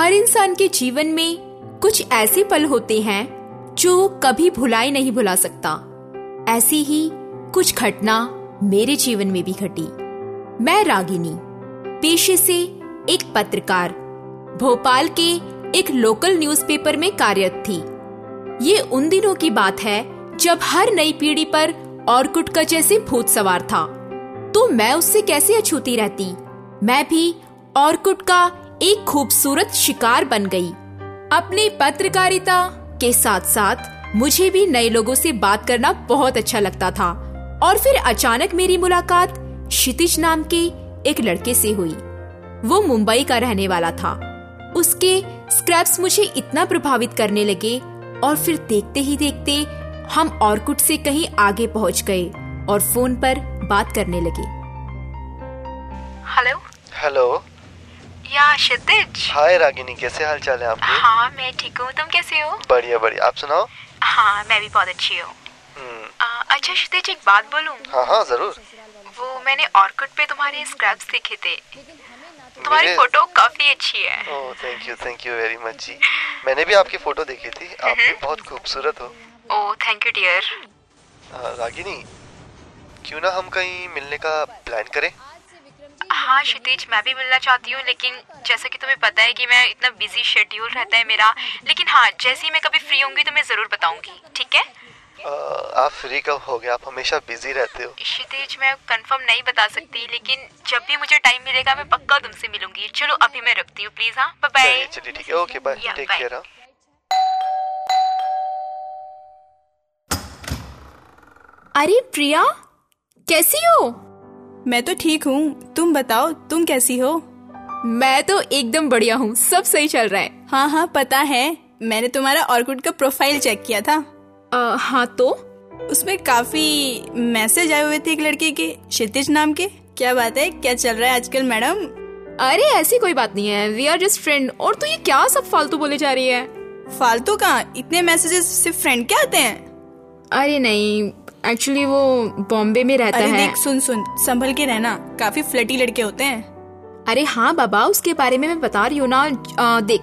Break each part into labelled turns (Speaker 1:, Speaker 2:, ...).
Speaker 1: हर इंसान के जीवन में कुछ ऐसे पल होते हैं जो कभी भुलाए नहीं भुला सकता। ऐसी ही कुछ घटना मेरे जीवन में भी घटी। मैं रागिनी, पेशे से एक पत्रकार, भोपाल के एक लोकल न्यूज़पेपर में कार्यरत थी। ये उन दिनों की बात है जब हर नई पीढ़ी पर ऑर्कुट का जैसे भूत सवार था। तो मैं उससे कैसे अछूती रहती? मैं भी ऑर्कुट का एक खूबसूरत शिकार बन गई। अपनी पत्रकारिता के साथ साथ मुझे भी नए लोगों से बात करना बहुत अच्छा लगता था। और फिर अचानक मेरी मुलाकात क्षितिज नाम के एक लड़के से हुई। वो मुंबई का रहने वाला था। उसके स्क्रैप्स मुझे इतना प्रभावित करने लगे और फिर देखते ही देखते हम ऑर्कुट से कहीं आगे पहुँच गए और फ़ोन पर बात करने लगे।
Speaker 2: हेलो?
Speaker 3: हेलो?
Speaker 2: या क्षितिज?
Speaker 3: हाय रागिनी कैसे हाल चाल है आपके?
Speaker 2: हाँ मैं ठीक हूँ। तुम कैसे हो?
Speaker 3: बढ़िया बढ़िया। आप सुनाओ।
Speaker 2: हाँ मैं भी बहुत अच्छी हूँ।
Speaker 3: हम्म,
Speaker 2: अच्छा क्षितिज एक बात बोलूँ?
Speaker 3: हाँ हाँ ज़रूर।
Speaker 2: वो मैंने ऑर्कुट पे तुम्हारे स्क्रैप्स देखे थे। तुम्हारी फ़ोटो काफ़ी अच्छी है।
Speaker 3: ओह thank you thank you very much जी। मैंने भी आपकी फ़ोटो देखी थी। आप भी बहुत खूबसूरत हो।
Speaker 2: Oh thank you dear
Speaker 3: Ragini क्यों ना हम कहीं मिलने का प्लान करें?
Speaker 2: हाँ क्षितिज मैं भी मिलना चाहती हूँ लेकिन जैसा कि तुम्हें पता है कि मैं इतना बिज़ी शेड्यूल रहता है मेरा लेकिन हाँ जैसे ही मैं कभी फ्री होंगी तो मैं ज़रूर बताऊँगी ठीक है?
Speaker 3: आ, आप फ्री कब हो गए आप हमेशा बिज़ी रहते हो।
Speaker 2: क्षितिज मैं कंफर्म नहीं बता सकती लेकिन जब भी मुझे टाइम मिलेगा मैं पक्का तुमसे मिलूँगी। चलो अभी मैं रखती हूँ प्लीज़ हाँ बाय
Speaker 3: चलिए ठीक है ओके बाय टेक केयर हाँ।
Speaker 1: अरे प्रिया कैसी हो?
Speaker 4: मैं तो ठीक हूँ। तुम बताओ तुम कैसी हो?
Speaker 1: मैं तो एकदम बढ़िया हूँ। सब सही चल रहा है।
Speaker 4: हाँ हाँ पता है। मैंने तुम्हारा ऑर्कुड का प्रोफ़ाइल चेक किया था।
Speaker 1: आ, हाँ तो?
Speaker 4: उसमें काफ़ी मैसेज आए हुए थे एक लड़के के क्षितिज नाम के। क्या बात है क्या चल रहा है आजकल मैडम?
Speaker 1: अरे ऐसी कोई बात नहीं है। वी आर जस्ट फ्रेंड और तू ये क्या सब फालतू बोले जा रही है?
Speaker 4: फालतू कहाँ? इतने मैसेजेस सिर्फ़ फ्रेंड के आते हैं।
Speaker 1: अरे नहीं एक्चुअली वो बॉम्बे में रहता
Speaker 4: अरे
Speaker 1: है।
Speaker 4: देख सुन सुन संभल के रहना। काफ़ी फ्लटी लड़के होते हैं।
Speaker 1: अरे हाँ बाबा उसके बारे में मैं बता रही हूँ ना। आ, देख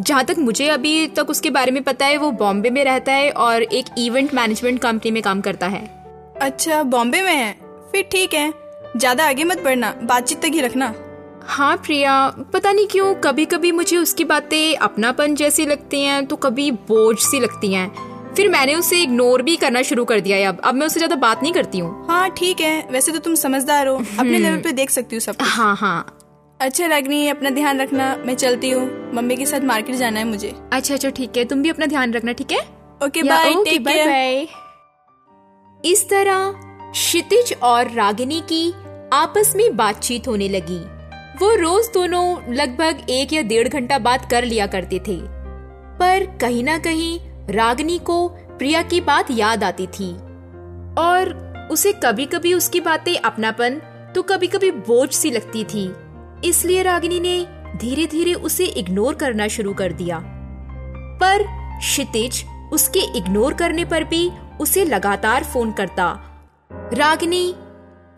Speaker 1: जहाँ तक मुझे अभी तक उसके बारे में पता है वो बॉम्बे में रहता है और एक इवेंट मैनेजमेंट कंपनी में काम करता है।
Speaker 4: अच्छा बॉम्बे में है? फिर ठीक है। ज़्यादा आगे मत बढ़ना बातचीत तक ही रखना।
Speaker 1: हाँ प्रिया पता नहीं क्यों कभी कभी मुझे उसकी बातें अपनापन जैसी लगती हैं तो कभी बोझ सी लगती हैं। फिर मैंने उसे इग्नोर भी करना शुरू कर दिया है अब। अब मैं उससे ज़्यादा बात नहीं करती हूँ।
Speaker 4: हाँ ठीक है। वैसे तो तुम समझदार हो। अपने लेवल पे देख सकती हो सब
Speaker 1: हाँ हाँ।
Speaker 4: अच्छा रागनी अपना ध्यान रखना। मैं चलती हूँ। मम्मी के साथ मार्केट जाना है मुझे।
Speaker 1: अच्छा अच्छा ठीक है। तुम भी अपना ध्यान रखना ठीक है?
Speaker 4: Okay bye take
Speaker 1: bye bye इस तरह क्षितिज और रागिनी की आपस में बातचीत होने लगी। वो रोज दोनों लगभग एक या डेढ़ घंटा बात कर लिया करते थे। पर कहीं ना कहीं रागिनी को प्रिया की बात याद आती थी। और उसे कभी कभी उसकी बातें अपनापन तो कभी कभी बोझ सी लगती थी। इसलिए रागिनी ने धीरे धीरे उसे इग्नोर करना शुरू कर दिया। पर क्षितिज उसके इग्नोर करने पर भी उसे लगातार फ़ोन करता। रागिनी,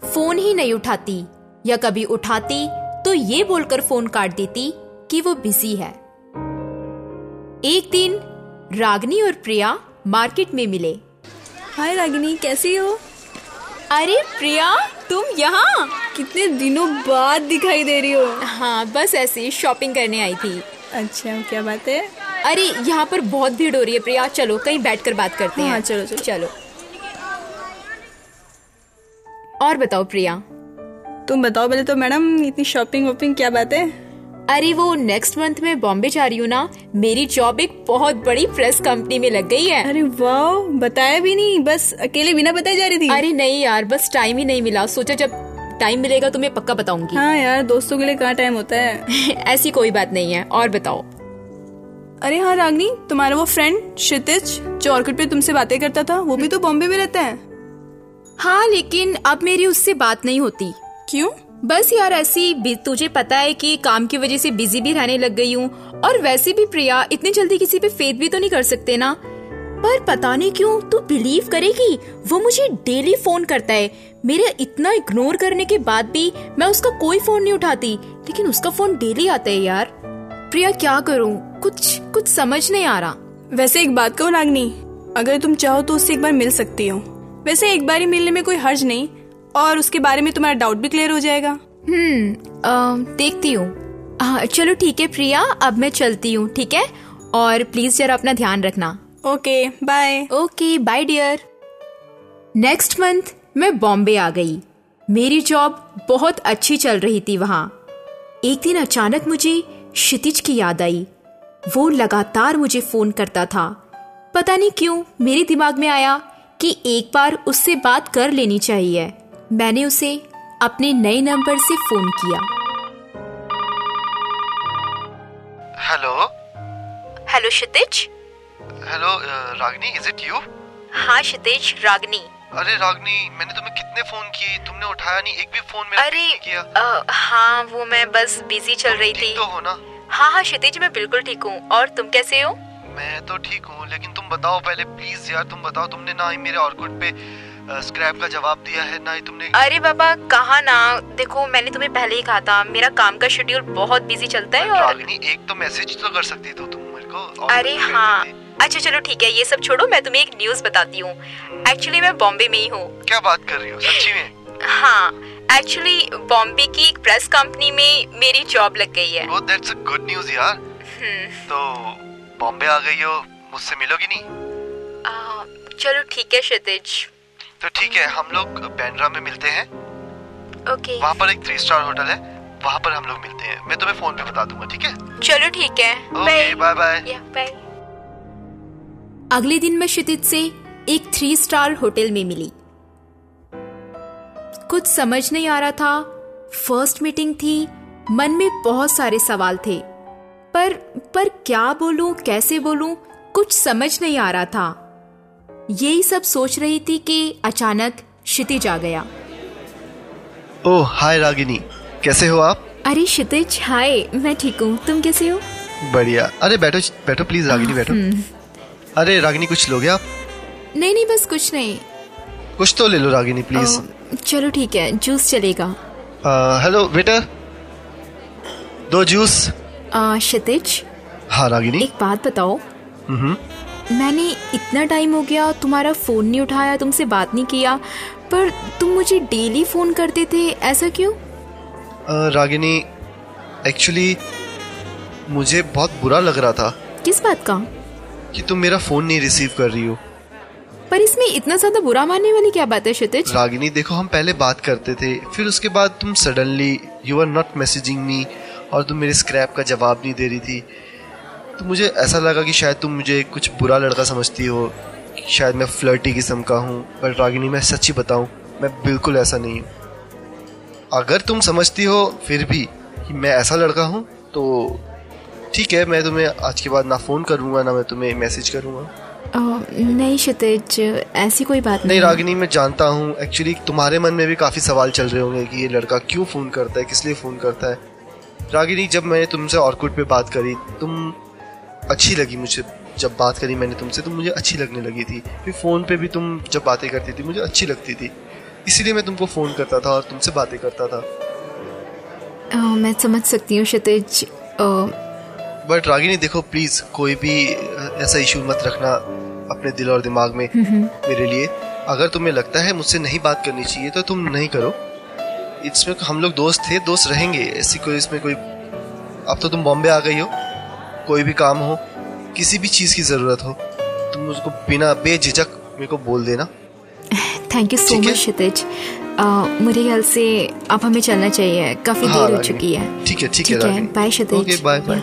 Speaker 1: फ़ोन ही नहीं उठाती, या कभी उठाती तो ये बोलकर फ़ोन काट देती कि वो बिज़ी है। एक दिन रागिनी और प्रिया मार्केट में मिले।
Speaker 4: हाय रागिनी कैसी हो?
Speaker 1: अरे प्रिया तुम यहाँ?
Speaker 4: कितने दिनों बाद दिखाई दे रही हो।
Speaker 1: हाँ बस ऐसे ही शॉपिंग करने आई थी।
Speaker 4: अच्छा क्या बात है?
Speaker 1: अरे यहाँ पर बहुत भीड़ हो रही है प्रिया। चलो कहीं बैठकर बात करते हाँ,
Speaker 4: हैं हाँ, चलो, चलो।
Speaker 1: चलो। और बताओ प्रिया।
Speaker 4: तुम बताओ पहले तो मैडम इतनी शॉपिंग वॉपिंग क्या बात है?
Speaker 1: अरे वो नेक्स्ट मंथ में बॉम्बे जा रही हूँ ना मेरी जॉब एक बहुत बड़ी प्रेस कंपनी में लग गई है।
Speaker 4: अरे वाह बताया भी नहीं बस अकेले बिना बताई जा रही थी।
Speaker 1: अरे नहीं यार बस टाइम ही नहीं मिला। सोचा जब टाइम मिलेगा तो मैं पक्का बताऊँगी।
Speaker 4: हाँ यार दोस्तों के लिए कहाँ टाइम होता है?
Speaker 1: ऐसी कोई बात नहीं है और बताओ।
Speaker 4: अरे हाँ रागनी तुम्हारा वो फ्रेंड क्षितिज जो ऑर्किड पे तुमसे बातें करता था वो भी तो बॉम्बे में रहता है।
Speaker 1: हाँ लेकिन अब मेरी उससे बात नहीं होती।
Speaker 4: क्यों?
Speaker 1: बस यार ऐसी तुझे पता है कि काम की वजह से बिज़ी भी रहने लग गई हूँ। और वैसे भी प्रिया, इतनी जल्दी किसी पे फेथ भी तो नहीं कर सकते ना? पर पता नहीं क्यों, तू बिलीव करेगी? वो मुझे डेली फ़ोन करता है। मेरे इतना इग्नोर करने के बाद भी मैं उसका कोई फ़ोन नहीं उठाती। लेकिन उसका फ़ोन डेली आता है यार। प्रिया, क्या करूँ? कुछ कुछ समझ नहीं आ रहा।
Speaker 4: वैसे एक बात कहूँ रागनी अगर तुम चाहो तो उससे एक बार मिल सकती हो। वैसे एक बार ही मिलने में कोई हर्ज नहीं। और उसके बारे में तुम्हारा डाउट भी क्लियर हो जाएगा।
Speaker 1: हम्म देखती हूँ। चलो ठीक है प्रिया अब मैं चलती हूँ ठीक है? और प्लीज़ जरा अपना ध्यान रखना।
Speaker 4: Okay bye
Speaker 1: okay bye dear next month मैं बॉम्बे आ गई। मेरी जॉब बहुत अच्छी चल रही थी वहाँ। एक दिन अचानक मुझे क्षितिज की याद आई। वो लगातार मुझे फ़ोन करता था। पता नहीं क्यों मेरे दिमाग में आया कि एक बार उससे बात कर लेनी चाहिए। मैंने उसे अपने नए नंबर से फ़ोन किया।
Speaker 3: Hello
Speaker 2: hello Kshitij
Speaker 3: hello Ragini is it you
Speaker 2: हाँ क्षितिज रागनी
Speaker 3: अरे रागनी मैंने तुम्हें कितने फ़ोन किए? तुमने उठाया नहीं एक भी फ़ोन मेरा
Speaker 2: अरे
Speaker 3: किया।
Speaker 2: अ, हाँ वो मैं बस बिज़ी चल रही थी।
Speaker 3: तो हो ना?
Speaker 2: हाँ हाँ क्षितिज मैं बिल्कुल ठीक हूँ। और तुम कैसे हो?
Speaker 3: मैं तो ठीक हूँ लेकिन तुम बताओ पहले प्लीज़ यार तुम बताओ तुमने ना ही मेरे ऑर्कुट पे स्क्रैप का जवाब दिया है ना ही तुमने
Speaker 2: अरे बाबा कहा ना? देखो मैंने तुम्हें पहले ही कहा था मेरा काम का शेड्यूल बहुत बिज़ी चलता है और
Speaker 3: एक तो मैसेज तो कर सकती तो तुम मेरे को
Speaker 2: अरे हाँ। अच्छा चलो ठीक है ये सब छोड़ो मैं तुम्हें एक न्यूज़ बताती हूँ। एक्चुअली मैं बॉम्बे में ही हूँ।
Speaker 3: क्या बात कर रही हो सच्ची में?
Speaker 2: हाँ एक्चुअली बॉम्बे की एक प्रेस कंपनी में मेरी जॉब लग गई है।
Speaker 3: दैट्स अ गुड न्यूज़ यार।
Speaker 2: हम्म,
Speaker 3: तो बॉम्बे आ गई हो मुझसे मिलोगी नहीं?
Speaker 2: आ, चलो ठीक है क्षितिज।
Speaker 3: तो ठीक है हम लोग बैंड्रा में मिलते हैं।
Speaker 2: ओके
Speaker 3: वहाँ पर एक थ्री स्टार होटल है वहाँ पर हम लोग मिलते हैं। मैं तुम्हें फ़ोन पे बता दूँगा ठीक है?
Speaker 2: चलो ठीक है।
Speaker 3: ओके बाय बाय
Speaker 2: बाय
Speaker 1: अगले दिन मैं क्षितिज से एक थ्री स्टार होटल में मिली। कुछ समझ नहीं आ रहा था। फ़र्स्ट मीटिंग थी मन में बहुत सारे सवाल थे। पर पर क्या बोलूँ कैसे बोलूँ कुछ समझ नहीं आ रहा था। यही सब सोच रही थी कि अचानक क्षितिज आ गया।
Speaker 3: ओह हाय रागिनी। कैसे हो आप?
Speaker 1: अरे क्षितिज हाय मैं ठीक हूँ। तुम कैसे हो?
Speaker 3: बढ़िया। अरे बैठो बैठो प्लीज़ रागिनी बैठो। अरे रागिनी कुछ लोगे आप?
Speaker 1: नहीं नहीं बस कुछ नहीं।
Speaker 3: कुछ तो ले लो रागिनी प्लीज़
Speaker 1: चलो ठीक है जूस चलेगा।
Speaker 3: हेलो वेटर दो जूस।
Speaker 1: क्षितिज।
Speaker 3: हाँ रागिनी।
Speaker 1: एक बात बताओ।
Speaker 3: हम्म।
Speaker 1: मैंने इतना टाइम हो गया तुम्हारा फ़ोन नहीं उठाया तुमसे बात नहीं किया पर तुम मुझे डेली फ़ोन करते थे ऐसा क्यों?
Speaker 3: रागिनी एक्चुअली मुझे बहुत बुरा लग रहा था
Speaker 1: किस बात का?
Speaker 3: कि तुम मेरा फ़ोन नहीं रिसीव कर रही हो।
Speaker 1: पर इसमें इतना ज़्यादा बुरा मानने वाली क्या बात है क्षितिज?
Speaker 3: रागिनी देखो हम पहले बात करते थे फिर उसके बाद तुम suddenly you are not messaging me और तुम मेरे स्क्रैप का जवाब नहीं दे रही थी। तो मुझे ऐसा लगा कि शायद तुम मुझे कुछ बुरा लड़का समझती हो। शायद मैं फ्लर्टी किस्म का हूँ पर रागिनी मैं सच्ची बताऊँ मैं बिल्कुल ऐसा नहीं हूँ। अगर तुम समझती हो फिर भी कि मैं ऐसा लड़का हूँ तो ठीक है मैं तुम्हें आज के बाद ना फ़ोन करूँगा ना मैं तुम्हें मैसेज करूँगा।
Speaker 1: नहीं क्षितिज ऐसी कोई बात
Speaker 3: नहीं
Speaker 1: नहीं।
Speaker 3: रागिनी मैं जानता हूँ एक्चुअली तुम्हारे मन में भी काफ़ी सवाल चल रहे होंगे कि ये लड़का क्यों फ़ोन करता है किस लिए फ़ोन करता है। रागिनी जब मैंने तुमसे ऑर्कुड पे बात करी तुम अच्छी लगी मुझे जब बात करी मैंने तुमसे तो मुझे अच्छी लगने लगी थी। फिर फ़ोन पे भी तुम जब बातें करती थी मुझे अच्छी लगती थी। इसीलिए मैं तुमको फ़ोन करता था और तुमसे बातें करता था।
Speaker 1: अ, मैं समझ सकती हूँ क्षितिज।
Speaker 3: बट रागिनी देखो प्लीज़ कोई भी ऐसा इशू मत रखना अपने दिल और दिमाग में मेरे लिए। अगर तुम्हें लगता है मुझसे नहीं बात करनी चाहिए तो तुम नहीं करो। इसमें हम लोग दोस्त थे दोस्त रहेंगे। ऐसी कोई इसमें कोई अब तो तुम बॉम्बे आ गई हो। कोई भी काम हो किसी भी चीज़ की ज़रूरत हो तुम उसको बिना बेझिझक मेरे को बोल देना।
Speaker 1: Thank you so much Kshitij मेरे ख्याल से अब हमें चलना चाहिए। काफ़ी
Speaker 3: हाँ,
Speaker 1: देर हो चुकी है।
Speaker 3: ठीक है ठीक है
Speaker 1: bye Kshitij
Speaker 3: okay bye bye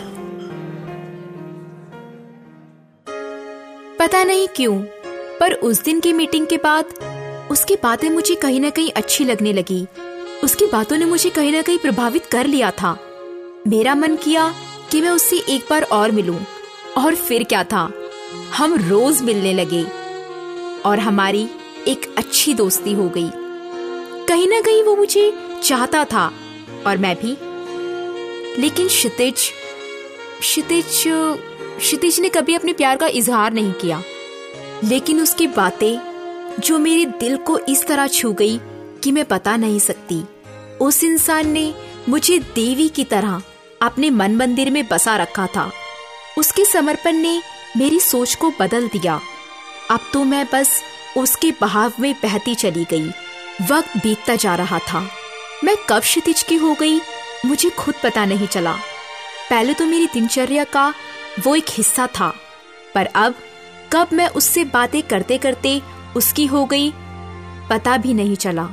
Speaker 1: पता नहीं क्यों पर उस दिन की मीटिंग के बाद उसकी बातें मुझे कहीं ना कहीं अच्छी लगने लगी। उसकी बातों ने मुझे कहीं ना कहीं प्रभावित कर लिया था। मेरा मन किया कि मैं उससे एक बार और मिलूं। और फिर क्या था? हम रोज मिलने लगे। और हमारी एक अच्छी दोस्ती हो गई। कहीं ना कहीं वो मुझे चाहता था, और मैं भी। लेकिन क्षितिज क्षितिज क्षितिज ने कभी अपने प्यार का इजहार नहीं किया। लेकिन उसकी बातें, जो मेरे दिल को इस तरह छू गई कि मैं बता नहीं सकती, उस इंसान ने मुझे देवी की तरह अपने मन मंदिर में बसा रखा था। उसके समर्पण ने मेरी सोच को बदल दिया। अब तो मैं बस उसके बहाव में बहती चली गई। वक्त बीतता जा रहा था। मैं कब क्षितिज की हो गई, मुझे खुद पता नहीं चला। पहले तो मेरी दिनचर्या का वो एक हिस्सा था। पर अब, कब मैं उससे बातें करते करते उसकी हो गई, पता भी नहीं चला।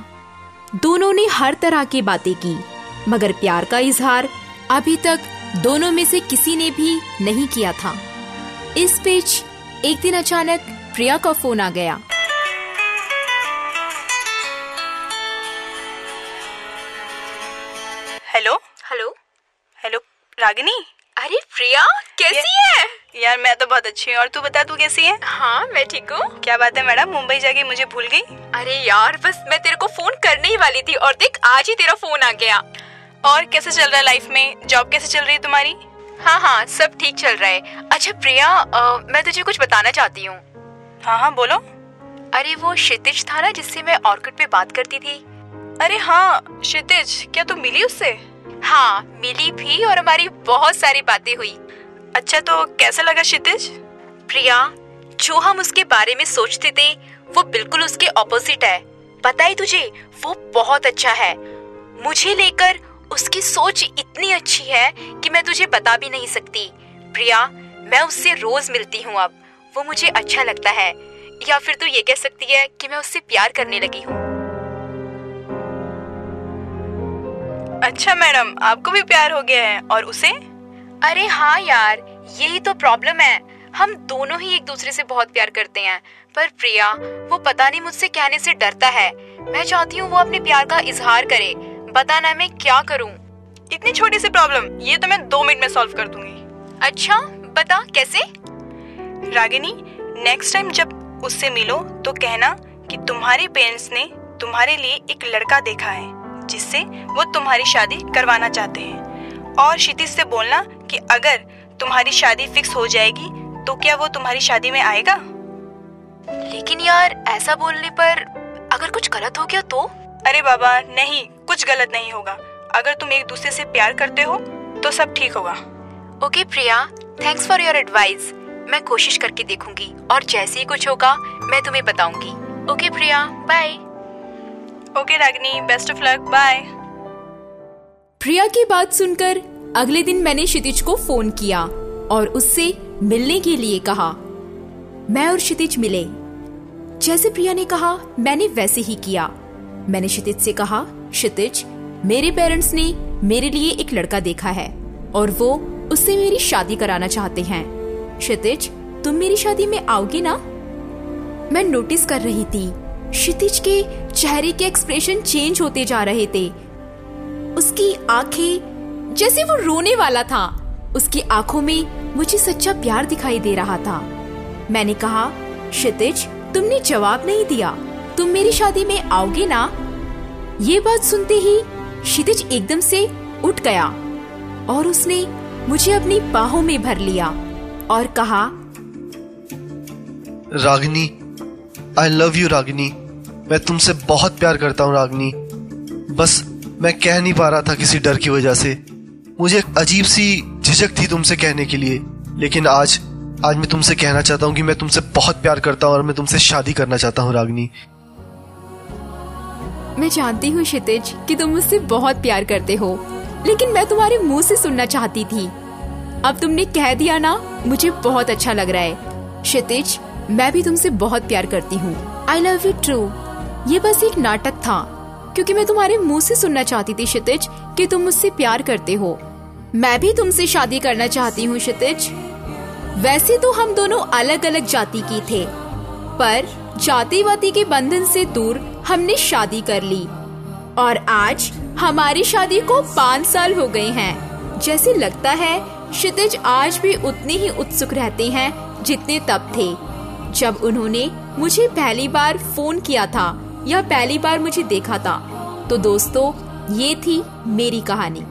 Speaker 1: दोनों ने हर तरह की बातें की, मगर प्यार का इजहार अभी तक दोनों में से किसी ने भी नहीं किया था। इस बीच एक दिन अचानक प्रिया का फ़ोन आ गया।
Speaker 4: हेलो?
Speaker 2: हेलो?
Speaker 4: हेलो रागिनी?
Speaker 2: अरे प्रिया कैसी है?
Speaker 4: यार मैं तो बहुत अच्छी हूँ और तू बता तू कैसी है?
Speaker 2: हाँ मैं ठीक हूँ।
Speaker 4: क्या बात है मैडम? मुंबई जाके मुझे भूल गई?
Speaker 2: अरे यार बस मैं तेरे को फ़ोन करने ही वाली थी और देख आज ही तेरा फ़ोन आ गया।
Speaker 4: और कैसे चल रहा है लाइफ में? जॉब कैसे चल रही है तुम्हारी?
Speaker 2: हाँ हाँ सब ठीक चल रहा है। अच्छा प्रिया अ, मैं तुझे कुछ बताना चाहती हूँ।
Speaker 4: हाँ हाँ बोलो।
Speaker 2: अरे वो क्षितिज था ना जिससे मैं ऑर्किड पे बात करती थी।
Speaker 4: अरे हाँ क्षितिज क्या तुम मिली उससे?
Speaker 2: हाँ मिली भी और हमारी बहुत सारी बातें हुई।
Speaker 4: अच्छा तो कैसा लगा क्षितिज?
Speaker 2: प्रिया जो हम उसके बारे में सोचते थे वो बिल्कुल उसके ऑपोजिट है। पता है तुझे वो बहुत अच्छा है। मुझे लेकर उसकी सोच इतनी अच्छी है कि मैं तुझे बता भी नहीं सकती। प्रिया, मैं उससे रोज मिलती हूँ अब। वो मुझे अच्छा लगता है। या फिर तू ये कह सकती है कि मैं उससे प्यार करने लगी हूँ।
Speaker 4: अच्छा मैडम, आपको भी प्यार हो गया है। और उसे?
Speaker 2: अरे हाँ यार, यही तो प्रॉब्लम है। हम दोनों ही एक दूसरे से बहुत प्यार करते हैं। पर प्रिया, वो पता नहीं मुझसे कहने से डरता है। मैं चाहती हूँ वो अपने प्यार का इजहार करे। बता ना मैं क्या करूँ?
Speaker 4: इतनी छोटी सी प्रॉब्लम ये तो मैं दो मिनट में सॉल्व कर दूँगी।
Speaker 2: अच्छा बता कैसे?
Speaker 4: रागिनी नेक्स्ट टाइम जब उससे मिलो तो कहना कि तुम्हारे पेरेंट्स ने तुम्हारे लिए एक लड़का देखा है जिससे वो तुम्हारी शादी करवाना चाहते हैं। और क्षितिज से बोलना कि अगर तुम्हारी शादी फिक्स हो जाएगी तो क्या वो तुम्हारी शादी में आएगा?
Speaker 2: लेकिन यार ऐसा बोलने पर अगर कुछ गलत हो गया तो?
Speaker 4: अरे बाबा नहीं कुछ गलत नहीं होगा। अगर तुम एक दूसरे से प्यार करते हो तो सब ठीक होगा।
Speaker 2: Okay Priya thanks for your advice मैं कोशिश करके देखूँगी और जैसे ही कुछ होगा मैं तुम्हें बताऊँगी। Okay Priya bye
Speaker 4: okay Ragini best of luck bye
Speaker 1: Priya की बात सुनकर अगले दिन मैंने क्षितिज को फ़ोन किया और उससे मिलने के लिए कहा मैं और क्षितिज मिले। जैसे प्रिया ने कहा मैंने वैसे ही किया। मैंने क्षितिज से कहा, क्षितिज, मेरे पेरेंट्स ने मेरे लिए एक लड़का देखा है और वो उससे मेरी शादी कराना चाहते हैं। क्षितिज, तुम मेरी शादी में आओगे ना? मैं नोटिस कर रही थी, क्षितिज के चेहरे के एक्सप्रेशन चेंज होते जा रहे थे। उसकी आँखें जैसे वो रोने वाला था, उसकी आँखों में मुझे सच्चा प्यार दिखाई दे रहा था। मैंने कहा, क्षितिज, तुमने जवाब नहीं दिया। तुम मेरी शादी में आओगे ना? ये बात सुनते ही क्षितिज एकदम से उठ गया और उसने मुझे अपनी बाहों में भर लिया और कहा,
Speaker 3: Ragini I love you Ragini. मैं तुमसे बहुत प्यार करता हूँ, रागिनी। बस मैं कह नहीं पा रहा था किसी डर की वजह से। मुझे एक अजीब सी झिझक थी तुमसे कहने के लिए। लेकिन आज आज मैं तुमसे कहना चाहता हूँ कि मैं तुमसे बहुत प्यार करता हूँ और मैं तुमसे शादी करना चाहता हूँ, रागिनी।
Speaker 1: मैं जानती हूँ क्षितिज कि तुम मुझसे बहुत प्यार करते हो, लेकिन मैं तुम्हारे मुँह से सुनना चाहती थी। अब तुमने कह दिया ना, मुझे बहुत अच्छा लग रहा है। क्षितिज, मैं भी तुमसे बहुत प्यार करती हूँ। आई लव यू ट्रू ये बस एक नाटक था, क्योंकि मैं तुम्हारे मुँह से सुनना चाहती थी क्षितिज कि तुम मुझसे प्यार करते हो। मैं भी तुमसे शादी करना चाहती हूँ क्षितिज। वैसे तो हम दोनों अलग अलग जाति की थे, पर जातिवादी के बंधन से दूर हमने शादी कर ली। और आज हमारी शादी को पाँच साल हो गए हैं। जैसे लगता है, क्षितिज आज भी उतने ही उत्सुक रहते हैं जितने तब थे। जब उन्होंने मुझे पहली बार फ़ोन किया था या पहली बार मुझे देखा था तो दोस्तों, ये थी मेरी कहानी।